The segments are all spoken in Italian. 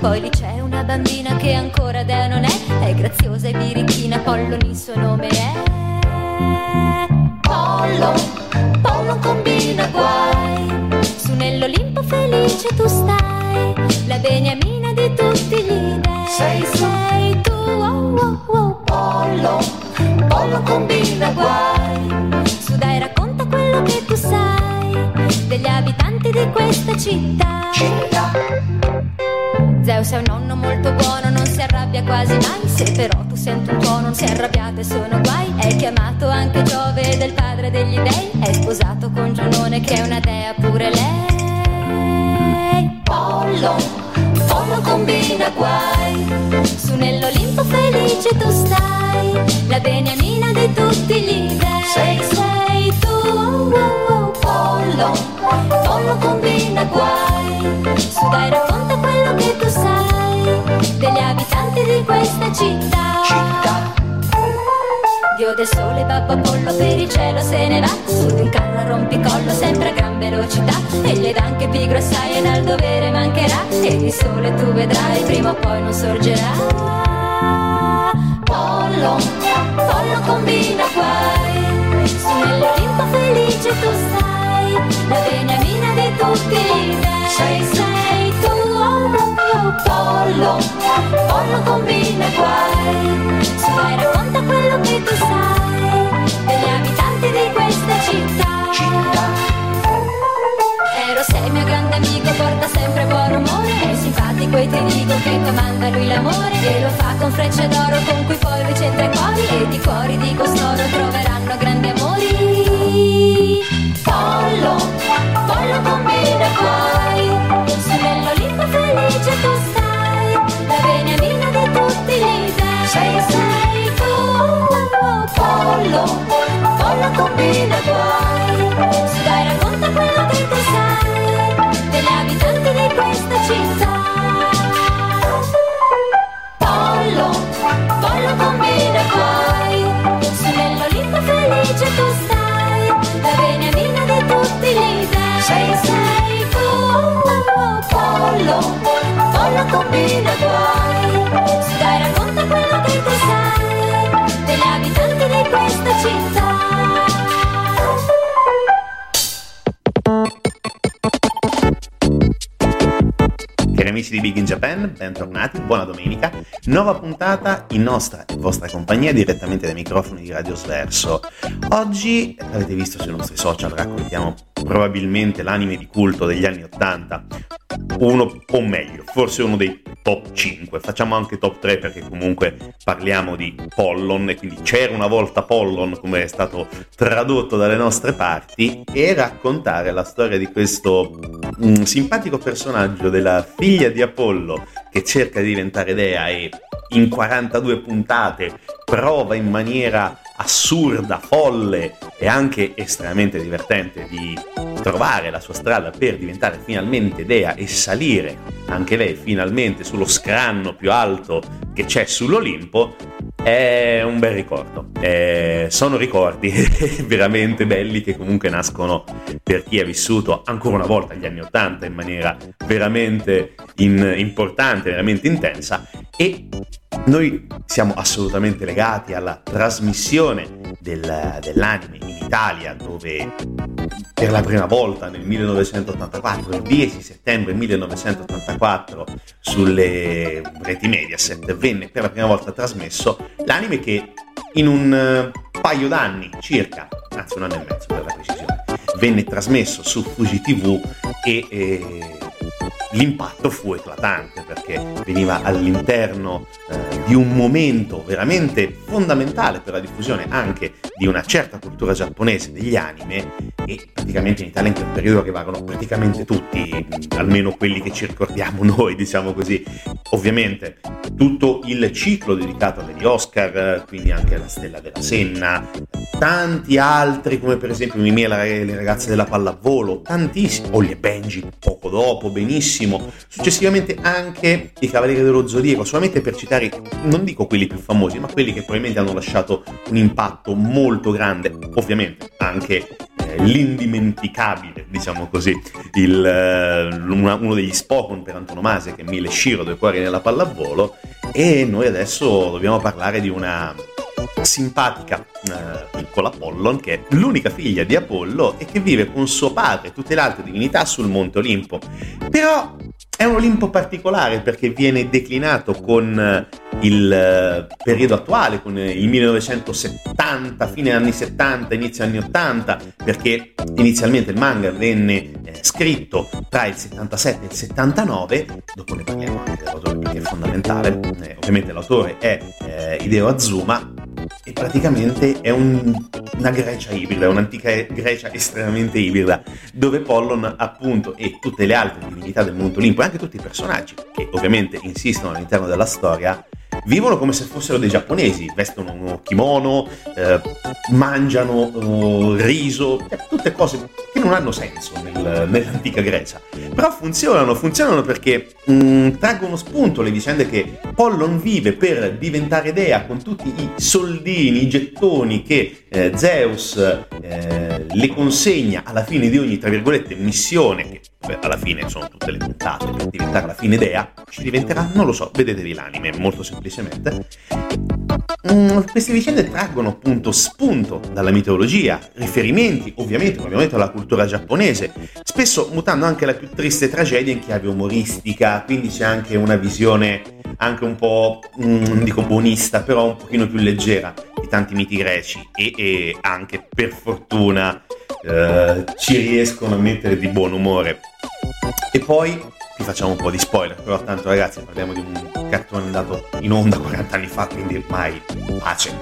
Poi lì c'è una bambina che ancora dea non è, è graziosa e birichina, Pollon il Pollo, Pollo combina guai. Su nell'Olimpo felice tu stai. La beniamina di tutti gli dei. Sei, sei tu, oh, oh, oh, Pollo, Pollo combina guai. Su dai racconta quello che tu sai degli abitanti di questa città. Città. Dio del sole, babbo Apollo, per il cielo se ne va Su di un carro rompicollo, sempre a gran velocità E gli dà anche pigro assai e dal dovere mancherà E di sole tu vedrai, prima o poi non sorgerà. Pollo, pollo combina guai Su nell'Olimpo felice tu stai La beniamina di tutti gli dei Sei, sei tu, oh, pollo Pollo combina guai Su dai racconta quello che tu sai Degli abitanti di questa città Ero sei mio grande amico, porta sempre buon umore È simpatico e ti dico che comanda lui l'amore. E lo fa con frecce d'oro con cui poi lui c'entra i cuori. E di cuori di costoro troveranno pollo Pollo combina guai Su dai racconta quello che tu sai Degli abitanti di questa città Cari amici di Big in Japan, bentornati, buona domenica. Nuova puntata in nostra e vostra compagnia direttamente dai microfoni di Radio Sverso. Oggi, avete visto sui nostri social, raccontiamo probabilmente l'anime di culto degli anni 80. Uno, o meglio, forse uno dei top 5. Facciamo anche top 3 perché comunque parliamo di Pollon e quindi c'era una volta Pollon come è stato tradotto dalle nostre parti e raccontare la storia di questo mm, simpatico personaggio della figlia di Apollo che cerca di diventare dea e in 42 puntate prova in maniera assurda, folle e anche estremamente divertente di trovare la sua strada per diventare finalmente dea e salire anche lei finalmente sullo scranno più alto che c'è sull'Olimpo è un bel ricordo. Eh, sono ricordi veramente belli che comunque nascono per chi ha vissuto ancora una volta gli anni Ottanta in maniera veramente in- importante, veramente intensa e noi siamo assolutamente legati alla trasmissione del, dell'anime in Italia dove per la prima volta nel 1984, il 10 settembre 1984 sulle reti Mediaset venne per la prima volta trasmesso l'anime che in un eh, paio d'anni circa, anzi un anno e mezzo per la precisione, venne trasmesso su Fuji TV e eh, l'impatto fu eclatante perché veniva all'interno eh, di un momento veramente fondamentale per la diffusione anche di una certa cultura giapponese degli anime e praticamente in Italia in quel periodo arrivarono praticamente tutti, almeno quelli che ci ricordiamo noi, diciamo così. Ovviamente tutto il ciclo dedicato agli Oscar, quindi anche la Stella della Senna, tanti altri come per esempio Mimì e le ragazze della pallavolo, tantissimi, Ollie e Benji poco dopo, benissimo, successivamente anche i Cavalieri dello Zodiaco, solamente per citare, non dico quelli più famosi, ma quelli che probabilmente hanno lasciato un impatto molto grande, ovviamente anche eh, l'indimenticabile, diciamo così, il, eh, uno degli Spokon per antonomasia che è Mille Shiro, due cuori nella pallavolo, e noi adesso dobbiamo parlare di una simpatica eh, piccola Apollon che è l'unica figlia di Apollo e che vive con suo padre e tutte le altre divinità sul Monte Olimpo. Però è un Olimpo particolare perché viene declinato con eh, il eh, periodo attuale, con il 1970, fine anni 70, inizio anni 80, perché inizialmente il manga venne eh, scritto tra il 77 e il 79, dopo ne parliamo anche dell'autore perché è fondamentale, eh, ovviamente l'autore è eh, Hideo Azuma, e praticamente è un, una Grecia ibrida, un'antica Grecia estremamente ibrida, dove Pollon appunto e tutte le altre divinità del mondo Olimpo e anche tutti i personaggi che ovviamente insistono all'interno della storia vivono come se fossero dei giapponesi, vestono uno kimono, eh, mangiano uh, riso, cioè, tutte cose che non hanno senso nel, nell'antica Grecia. Però funzionano, funzionano perché mh, mm, traggono spunto le vicende che Pollon vive per diventare dea con tutti i soldini, i gettoni che eh, Zeus eh, le consegna alla fine di ogni, tra virgolette, missione, che beh, alla fine sono tutte le puntate per diventare alla fine dea, ci diventerà, non lo so, vedetevi l'anime, molto semplicemente. Mm, queste vicende traggono appunto spunto dalla mitologia, riferimenti ovviamente, ovviamente alla cultura giapponese, spesso mutando anche la più triste tragedia in chiave umoristica, quindi c'è anche una visione anche un po', mm, dico buonista, però un pochino più leggera di tanti miti greci e, e anche per fortuna eh, ci riescono a mettere di buon umore. E poi vi facciamo un po' di spoiler, però tanto ragazzi parliamo di un cartone andato in onda 40 anni fa, quindi ormai pace.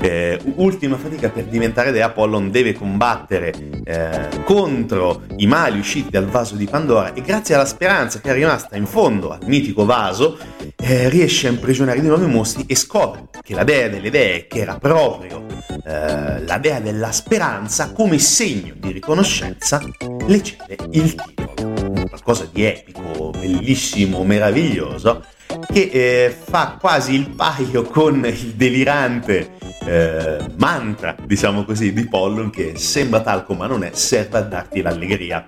Eh, ultima fatica per diventare Dea, Apollon deve combattere eh, contro i mali usciti dal vaso di Pandora e grazie alla speranza che è rimasta in fondo al mitico vaso eh, riesce a imprigionare di nuovo i mostri e scopre che la dea delle dee, che era proprio eh, la dea della speranza, come segno di riconoscenza le cede il titolo qualcosa di epico, bellissimo, meraviglioso, che eh, fa quasi il paio con il delirante eh, mantra, diciamo così, di Pollon che sembra talco ma non è, serve a darti l'allegria.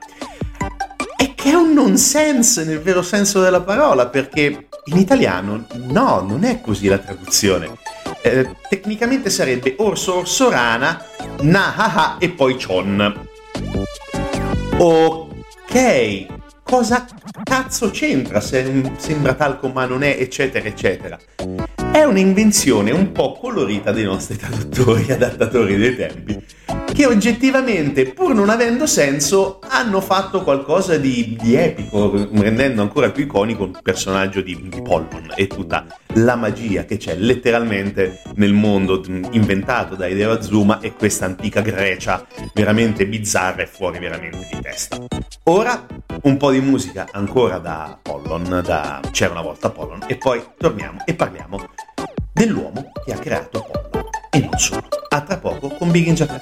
E che è un nonsense nel vero senso della parola, perché in italiano no, non è così la traduzione. Eh, tecnicamente sarebbe orso orso rana, na ha ha e poi chon. Ok, cosa cazzo c'entra se sembra talco ma non è, eccetera, eccetera. È un'invenzione un po' colorita dei nostri traduttori, adattatori dei tempi, che oggettivamente, pur non avendo senso, hanno fatto qualcosa di, di epico, rendendo ancora più iconico il personaggio di, di Pollon e tutta la magia che c'è letteralmente nel mondo inventato da Hideo Azuma e questa antica Grecia veramente bizzarra e fuori veramente di testa. Ora un po' di musica ancora da Pollon, da C'era una volta Pollon, e poi torniamo e parliamo dell'uomo che ha creato Pollon. E non solo. A tra poco con Big in Japan.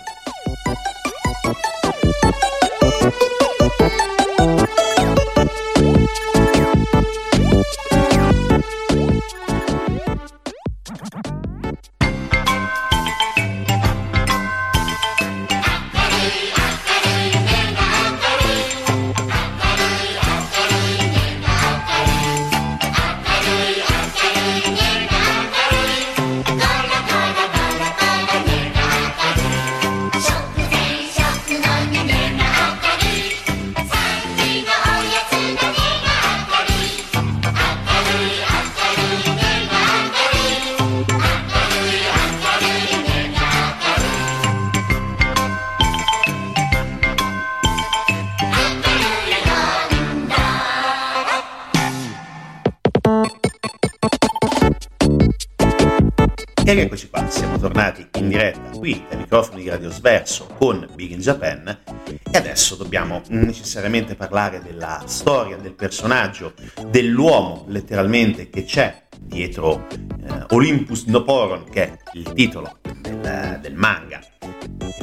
Eccoci qua, siamo tornati in diretta qui dai microfoni di Radio Sverso con Big in Japan. E adesso dobbiamo necessariamente parlare della storia, del personaggio, dell'uomo letteralmente che c'è dietro eh, Olympus Noporon, che è il titolo del, del manga,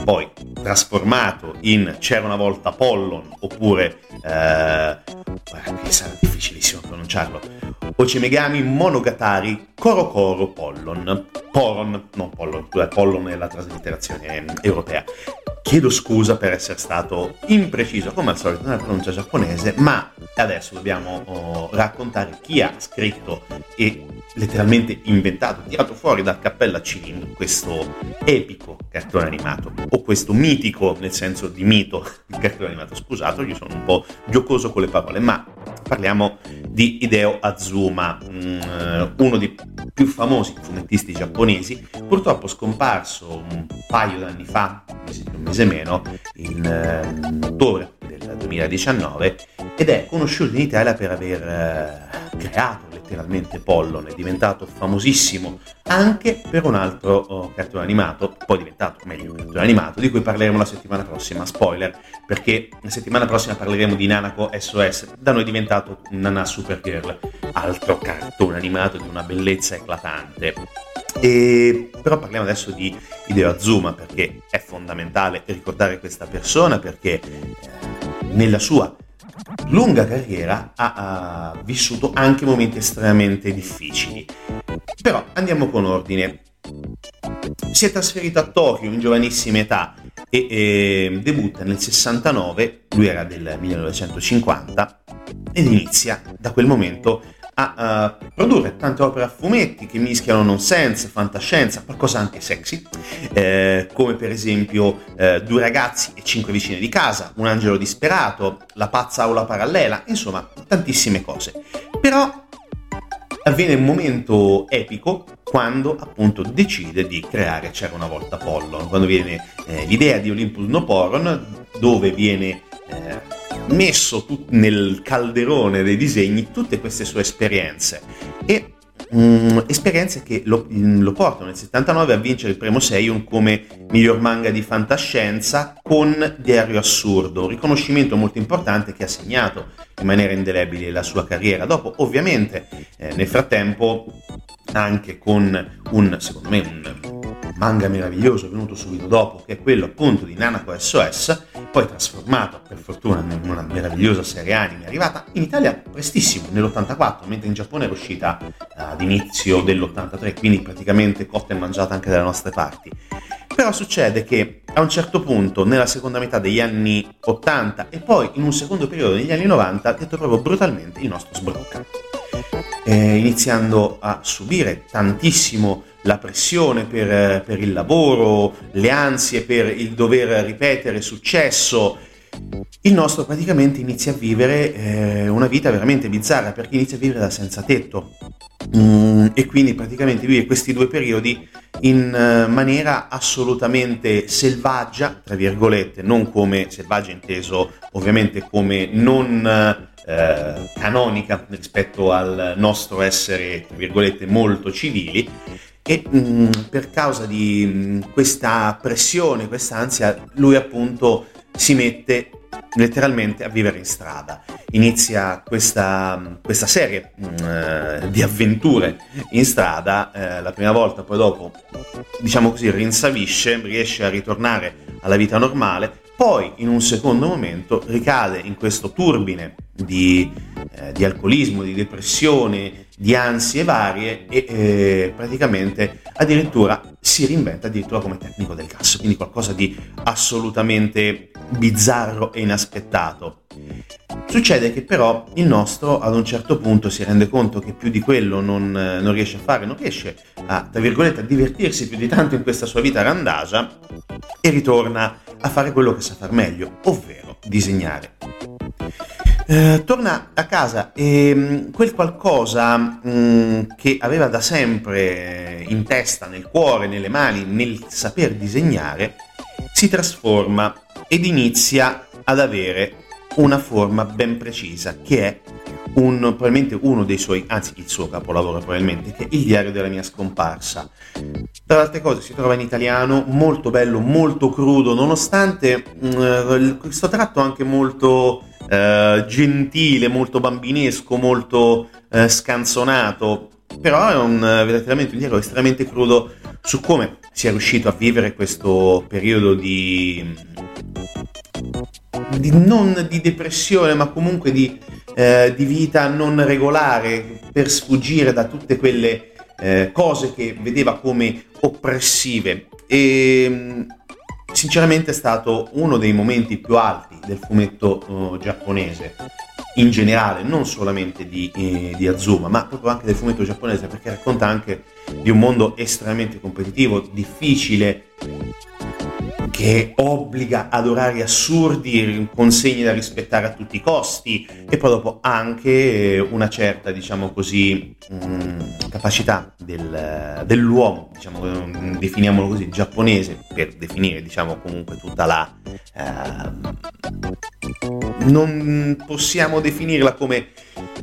poi trasformato in C'era una volta Pollon, oppure, eh, sarà difficilissimo pronunciarlo, Ochimegami Monogatari Korokoro Pollon. Poron, non Pollon, Pollon è la traslitterazione europea. Chiedo scusa per essere stato impreciso come al solito nella pronuncia giapponese, ma adesso dobbiamo oh, raccontare chi ha scritto e letteralmente inventato, tirato fuori dal cappello a cilindro questo epico cartone animato, o questo mitico, nel senso di mito, cartone animato. Scusate, io sono un po' giocoso con le parole, ma parliamo di Hideo Azuma, mm, uno dei più famosi fumettisti giapponesi, purtroppo scomparso un paio d'anni fa, un mese meno, in eh, ottobre del 2019, ed è conosciuto in Italia per aver eh, creato letteralmente Pollon, è diventato famosissimo anche per un altro oh, cartone animato, poi diventato meglio un cartone animato, di cui parleremo la settimana prossima, spoiler, perché la settimana prossima parleremo di Nanako SOS, da noi diventato Nana Supergirl, altro cartone animato di una bellezza eclatante. E, però parliamo adesso di Hideo Azuma perché è fondamentale ricordare questa persona perché eh, nella sua lunga carriera ha, ha vissuto anche momenti estremamente difficili. Però andiamo con ordine. Si è trasferito a Tokyo in giovanissima età e eh, debutta nel 69, lui era del 1950, ed inizia da quel momento a uh, produrre tante opere a fumetti che mischiano nonsense, fantascienza, qualcosa anche sexy, eh, come per esempio eh, Due ragazzi e cinque vicine di casa, Un angelo disperato, La pazza aula parallela, insomma tantissime cose. Però avviene un momento epico quando appunto decide di creare C'era una volta Pollon, quando viene eh, l'idea di Olympus No Poron, dove viene messo tut- nel calderone dei disegni tutte queste sue esperienze e Mm, esperienze che lo, mm, lo, portano nel 79 a vincere il premio Seiun come miglior manga di fantascienza con Diario Assurdo, un riconoscimento molto importante che ha segnato in maniera indelebile la sua carriera. Dopo, ovviamente, eh, nel frattempo, anche con un, secondo me, un manga meraviglioso venuto subito dopo, che è quello appunto di Nanako SOS, poi trasformato per fortuna in una meravigliosa serie anime, arrivata in Italia prestissimo, nell'84, mentre in Giappone era uscita uh, ad inizio dell'83, quindi praticamente cotta e mangiata anche dalle nostre parti. Però succede che a un certo punto, nella seconda metà degli anni 80 e poi in un secondo periodo negli anni 90, detto proprio brutalmente, il nostro sbrocca. Eh, iniziando a subire tantissimo la pressione per, per, il lavoro, le ansie per il dover ripetere successo, il nostro praticamente inizia a vivere eh, una vita veramente bizzarra perché inizia a vivere da senza tetto. Mm, e quindi praticamente vive questi due periodi in uh, maniera assolutamente selvaggia, tra virgolette, non come selvaggia inteso ovviamente come non uh, canonica rispetto al nostro essere, tra virgolette, molto civili e mh, mm, per causa di mh, mm, questa pressione, questa ansia, lui appunto si mette letteralmente a vivere in strada. Inizia questa, questa serie mh, mm, di avventure in strada, eh, la prima volta, poi dopo, diciamo così, rinsavisce, riesce a ritornare alla vita normale, poi in un secondo momento ricade in questo turbine di, eh, di alcolismo, di depressione, di ansie varie e eh, praticamente addirittura si reinventa addirittura come tecnico del gas, quindi qualcosa di assolutamente bizzarro e inaspettato. Succede che però il nostro ad un certo punto si rende conto che più di quello non, non riesce a fare, non riesce a, tra virgolette, a divertirsi più di tanto in questa sua vita randagia e ritorna a fare quello che sa far meglio, ovvero disegnare. Eh, torna a casa e mh, mm, quel qualcosa mh, mm, che aveva da sempre in testa, nel cuore, nelle mani, nel saper disegnare, si trasforma ed inizia ad avere una forma ben precisa che è un, probabilmente uno dei suoi, anzi il suo capolavoro probabilmente, che è Il diario della mia scomparsa. Tra le altre cose si trova in italiano, molto bello, molto crudo, nonostante mh, mm, questo tratto anche molto eh, gentile, molto bambinesco, molto eh, scanzonato, però è un, veramente un diario estremamente crudo su come sia riuscito a vivere questo periodo di, di non di depressione, ma comunque di eh, di vita non regolare per sfuggire da tutte quelle eh, cose che vedeva come oppressive. E mm, sinceramente è stato uno dei momenti più alti del fumetto uh, giapponese in generale, non solamente di, eh, di, Azuma, ma proprio anche del fumetto giapponese, perché racconta anche di un mondo estremamente competitivo, difficile, che obbliga ad orari assurdi, consegne da rispettare a tutti i costi e poi dopo anche una certa, diciamo così, mm, capacità del, dell'uomo, diciamo, mm, definiamolo così, giapponese, per definire, diciamo, comunque tutta la... Eh, non possiamo definirla come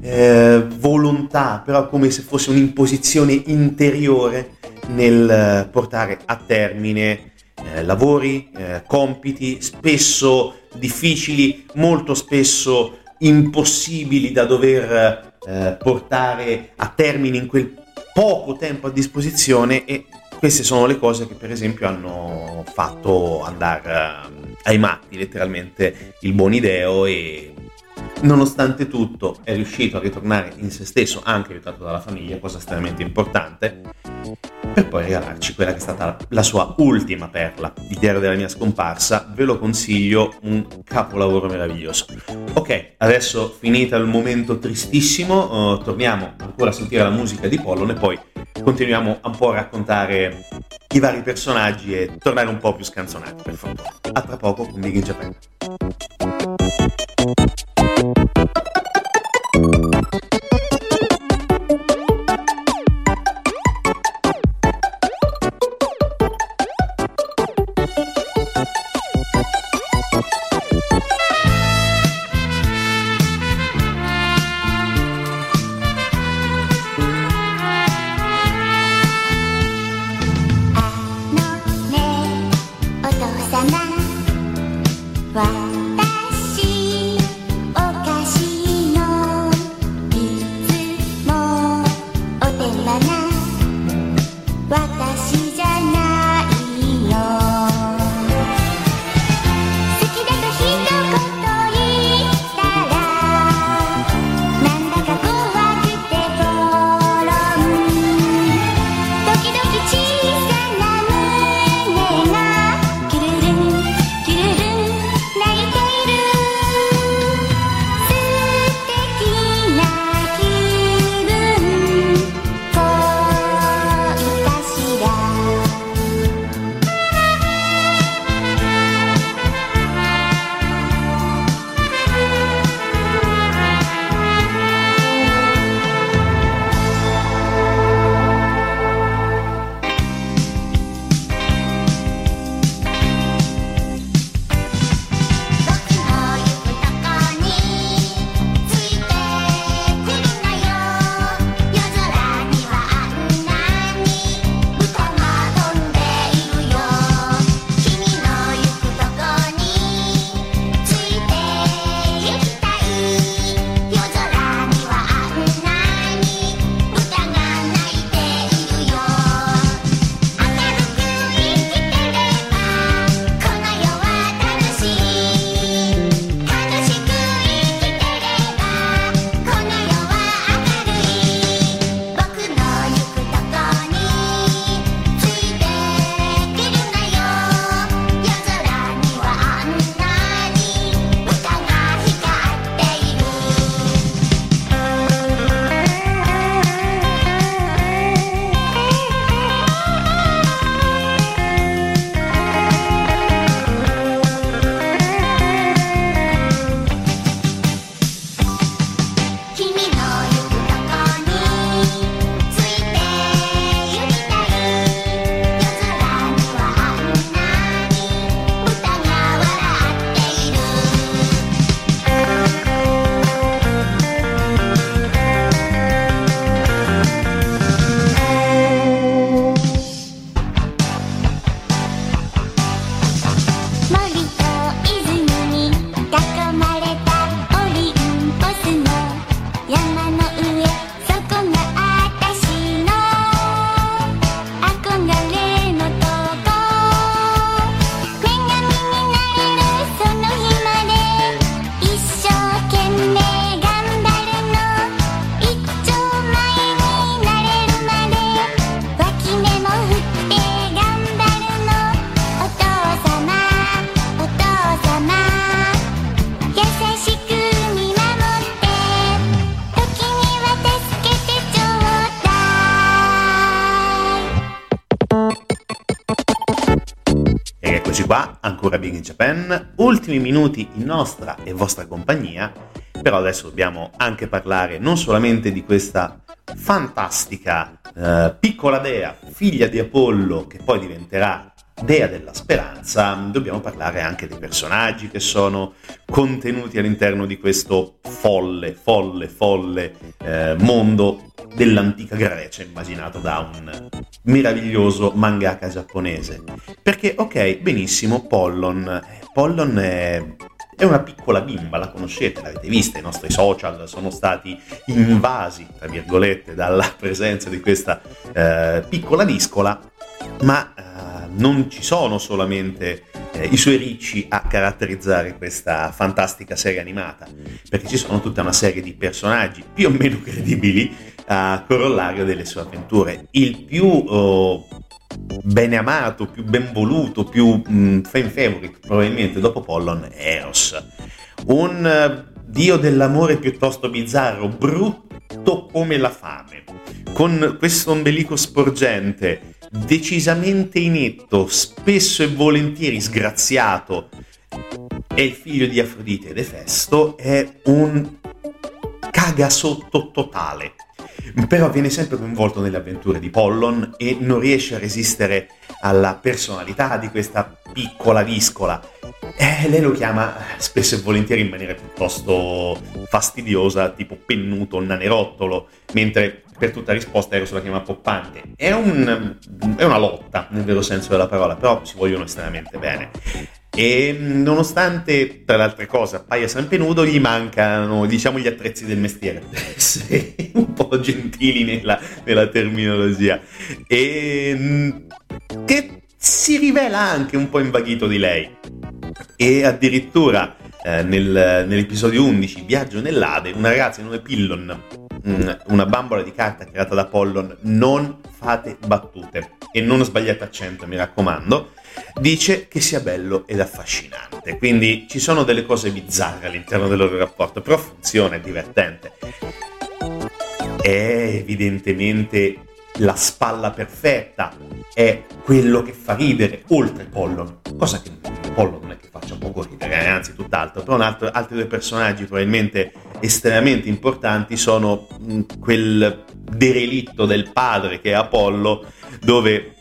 eh, volontà, però come se fosse un'imposizione interiore nel portare a termine eh, lavori, eh, compiti spesso difficili, molto spesso impossibili da dover eh, portare a termine in quel poco tempo a disposizione e queste sono le cose che per esempio hanno fatto andare uh, ai matti letteralmente il buon ideo e nonostante tutto è riuscito a ritornare in se stesso anche aiutato dalla famiglia cosa estremamente importante per poi regalarci quella che è stata la sua ultima perla, il diario della mia scomparsa. Ve lo consiglio, un capolavoro meraviglioso. Ok, adesso finita il momento tristissimo, uh, torniamo ancora a sentire la musica di Pollon e poi continuiamo un po' a raccontare i vari personaggi e tornare un po' più scanzonati, per favore. A tra poco con Big in Japan. Ancora Big in Japan, ultimi minuti in nostra e vostra compagnia, però adesso dobbiamo anche parlare non solamente di questa fantastica eh, piccola dea, figlia di Apollo, che poi diventerà dea della speranza, dobbiamo parlare anche dei personaggi che sono contenuti all'interno di questo folle, folle, folle eh, mondo dell'antica Grecia immaginato da un meraviglioso mangaka giapponese. Perché, ok, benissimo, Pollon. Eh, Pollon è è una piccola bimba, la conoscete, l'avete vista, i nostri social sono stati invasi, tra virgolette, dalla presenza di questa eh, piccola discola, ma eh, non ci sono solamente eh, i suoi ricci a caratterizzare questa fantastica serie animata, perché ci sono tutta una serie di personaggi più o meno credibili a corollario delle sue avventure. Il più oh, bene amato, più ben voluto, più mm, fan favorite probabilmente dopo Pollon è Eros. Un uh, dio dell'amore piuttosto bizzarro, brutto come la fame, con questo ombelico sporgente decisamente inetto, spesso e volentieri sgraziato, è il figlio di Afrodite ed Efesto, è un cagasotto totale. Però viene sempre coinvolto nelle avventure di Pollon e non riesce a resistere alla personalità di questa piccola viscola. Eh, lei lo chiama spesso e volentieri in maniera piuttosto fastidiosa, tipo pennuto, nanerottolo, mentre per tutta risposta Eros la chiama poppante. È, un, è una lotta, nel vero senso della parola, però si vogliono estremamente bene. E nonostante, tra le altre cose, appaia sempre nudo, gli mancano, diciamo, gli attrezzi del mestiere, essere un po' gentili nella, nella terminologia. E che si rivela anche un po' invaghito di lei. E addirittura eh, nel, nell'episodio 11, Viaggio nell'Ade, una ragazza di nome Pillon, mm, una bambola di carta creata da Pollon, non fate battute e non sbagliate accento, mi raccomando, dice che sia bello ed affascinante. Quindi ci sono delle cose bizzarre all'interno del loro rapporto, però funziona, è divertente. È evidentemente la spalla perfetta, è quello che fa ridere, oltre Pollon, cosa che Pollon non è che faccia poco ridere, eh, anzi tutt'altro, però altro, altri due personaggi probabilmente estremamente importanti sono mh, quel derelitto del padre che è Apollo, dove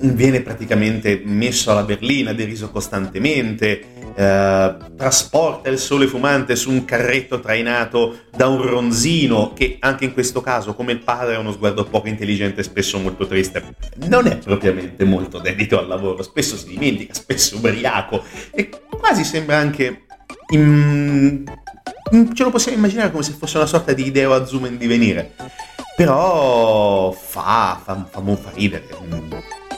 viene praticamente messo alla berlina, deriso costantemente, eh, trasporta il sole fumante su un carretto trainato da un ronzino che anche in questo caso, come il padre, ha uno sguardo poco intelligente e spesso molto triste. Non è propriamente molto dedito al lavoro, spesso si dimentica, spesso ubriaco e quasi sembra anche... In... ce lo possiamo immaginare come se fosse una sorta di ideo a zoom in divenire. Però fa, fa, fa, fa ridere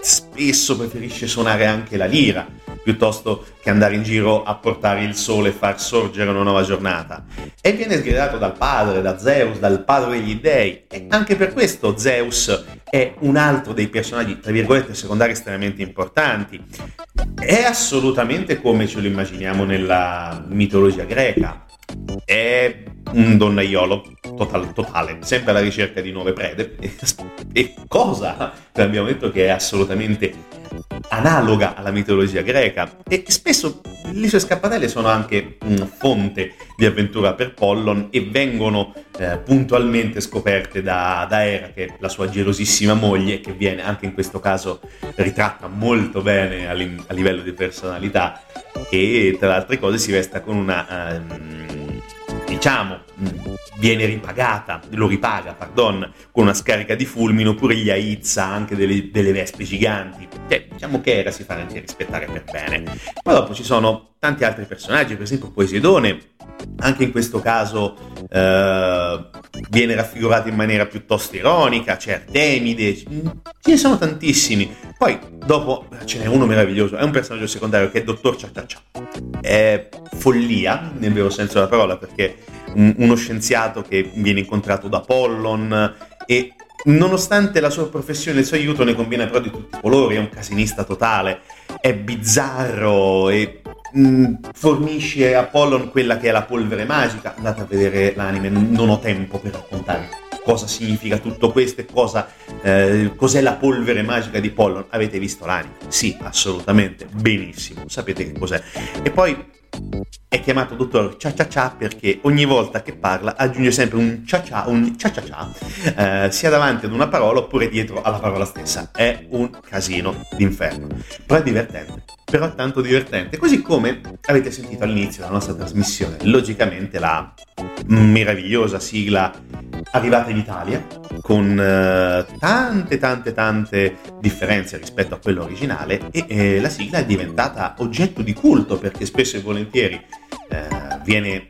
spesso preferisce suonare anche la lira piuttosto che andare in giro a portare il sole e far sorgere una nuova giornata. E viene sgridato dal padre, da Zeus, dal padre degli dei. E anche per questo Zeus è un altro dei personaggi, tra virgolette, secondari estremamente importanti. È assolutamente come ce lo immaginiamo nella mitologia greca. È un donnaiolo total, totale, sempre alla ricerca di nuove prede. E, cosa? Abbiamo detto che è assolutamente analoga alla mitologia greca e spesso le sue scappatelle sono anche fonte di avventura per Pollon e vengono eh, puntualmente scoperte da, da è la sua gelosissima moglie, che viene anche in questo caso ritratta molto bene a livello di personalità e tra le altre cose si vesta con una... Um, diciamo, viene ripagata, lo ripaga, pardon, con una scarica di fulmine, oppure gli aizza anche delle, delle vespe giganti. Cioè, diciamo che Era si fa anche rispettare per bene. Poi dopo ci sono tanti altri personaggi, per esempio Poesidone, anche in questo caso eh, viene raffigurato in maniera piuttosto ironica, c'è Artemide, ce ne sono tantissimi. Poi dopo ce n'è uno meraviglioso, è un personaggio secondario che è il Dottor Cia Cia Cia. È follia, nel vero senso della parola, perché un, uno scienziato che viene incontrato da Pollon e nonostante la sua professione e il suo aiuto ne conviene però di tutti i colori, è un casinista totale, è bizzarro e mh, fornisce a Pollon quella che è la polvere magica. Andate a vedere l'anime, non ho tempo per raccontare cosa significa tutto questo e cosa Eh, cos'è la polvere magica di Pollon? Avete visto l'anime? Sì, assolutamente, benissimo, sapete che cos'è. E poi è chiamato dottor Cia Cia Cia perché ogni volta che parla aggiunge sempre un Cia Cia, un Cia Cia Cia, eh, sia davanti ad una parola oppure dietro alla parola stessa. È un casino d'inferno, però è divertente però tanto divertente. Così come avete sentito all'inizio della nostra trasmissione, logicamente la meravigliosa sigla arrivata in Italia, con uh, tante tante tante differenze rispetto a quella originale, e eh, la sigla è diventata oggetto di culto perché spesso e volentieri eh, viene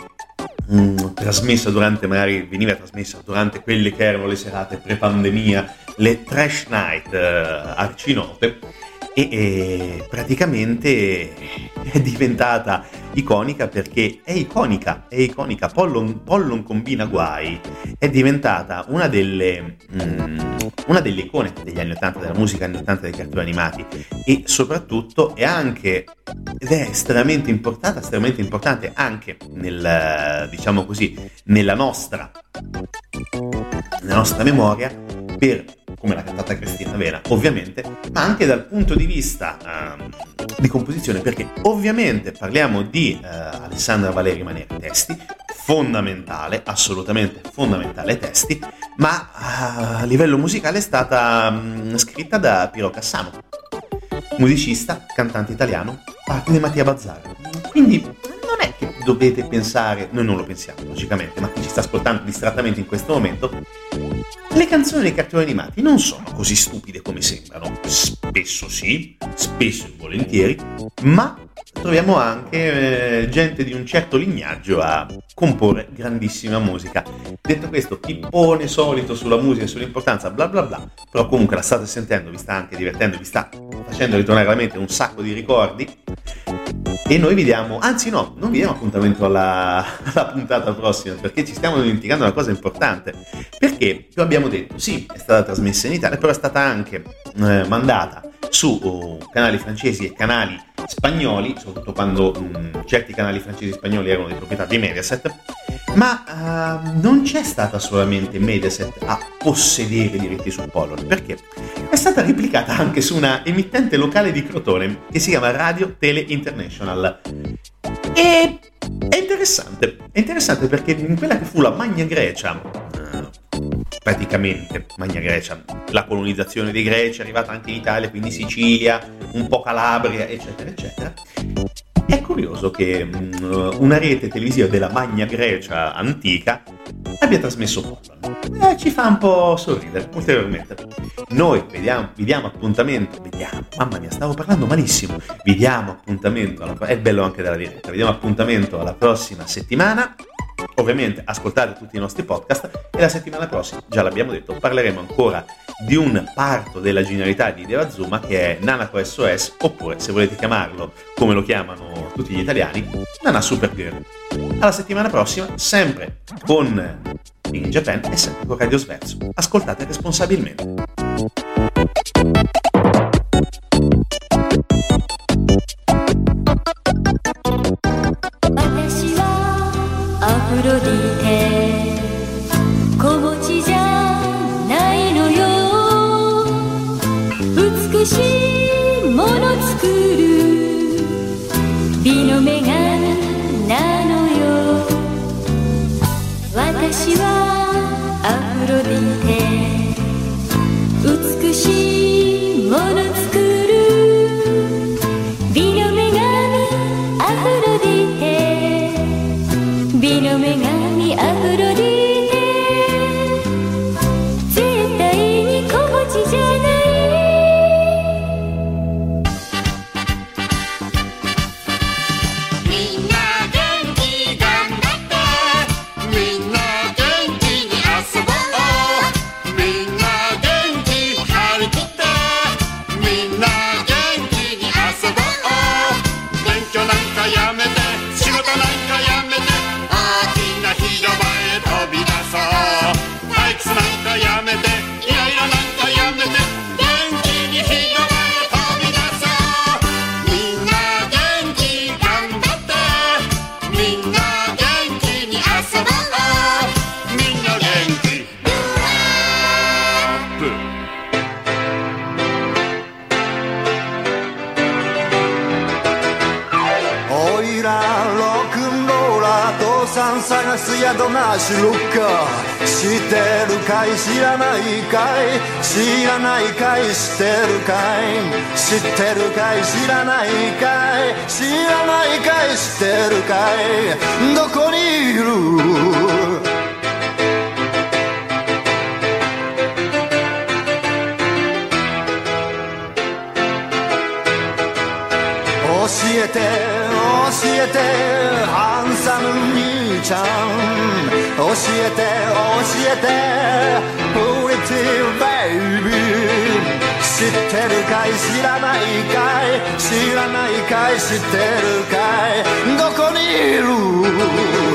mm, trasmessa durante, magari veniva trasmessa durante quelle che erano le serate pre-pandemia, le trash night eh, arcinote e, e praticamente è diventata iconica perché è iconica, è iconica. Pollon, Pollon combina guai è diventata una delle, mm, una delle icone degli anni 80, della musica anni 80 dei cartoni animati e soprattutto è anche ed è estremamente importante, estremamente importante anche nel, diciamo così, nella nostra, nella nostra memoria per come la cantata Cristina Vera, ovviamente, ma anche dal punto di vista uh, di composizione, perché ovviamente parliamo di uh, Alessandra Valeri Manieri Testi, fondamentale, assolutamente fondamentale testi, ma uh, a livello musicale è stata um, scritta da Piero Cassano, musicista, cantante italiano, parte di Mattia Bazzara. Quindi non è che dovete pensare, noi non lo pensiamo logicamente, ma chi ci sta ascoltando distrattamente in questo momento, le canzoni dei cartoni animati non sono così stupide come sembrano. Spesso sì, spesso e volentieri, ma troviamo anche eh, gente di un certo lignaggio a comporre grandissima musica. Detto questo, pippone solito sulla musica e sull'importanza, bla bla bla, però comunque la state sentendo, vi sta anche divertendo, vi sta facendo ritornare alla mente un sacco di ricordi. E noi vi diamo, anzi no, non vi diamo appuntamento alla, alla puntata prossima perché ci stiamo dimenticando una cosa importante. Perché, lo abbiamo detto, sì, è stata trasmessa in Italia, però è stata anche eh, mandata su oh, canali francesi e canali spagnoli, soprattutto quando mh, certi canali francesi e spagnoli erano di proprietà di Mediaset, ma uh, non c'è stata solamente Mediaset a possedere i diritti su Pollon, perché? È stata replicata anche su una emittente locale di Crotone che si chiama Radio Tele International. E è interessante, è interessante perché in quella che fu la Magna Grecia, uh, praticamente Magna Grecia, la colonizzazione dei Greci è arrivata anche in Italia, quindi Sicilia, un po' Calabria, eccetera, eccetera. È curioso che um, una rete televisiva della Magna Grecia antica abbia trasmesso Pollon. Eh, ci fa un po' sorridere ulteriormente. Noi vediamo, vi diamo appuntamento, vediamo, mamma mia, stavo parlando malissimo. Vi diamo appuntamento, alla, è bello anche della diretta, vi diamo appuntamento alla prossima settimana. Ovviamente ascoltate tutti i nostri podcast e la settimana prossima, già l'abbiamo detto, parleremo ancora di un parto della genialità di Deva Zuma che è Nanako SOS oppure se volete chiamarlo come lo chiamano tutti gli italiani, Nana Supergirl. Alla settimana prossima, sempre con in Japan e sempre con Radio Sverso. Ascoltate responsabilmente. フロディテ子持ちじゃないのよ。美しいもの作る美の女神なのよ。私は知らないかい。知らないかい知ってるかい。知ってるかい。知らないかい。知らないかい。知ってるかい。どこにいる？教えて教えて。ハンサム兄ちゃん。教えて教えてプリティベイビー。知ってるかい知らないかい。知らないかい知ってるかい。どこにいる？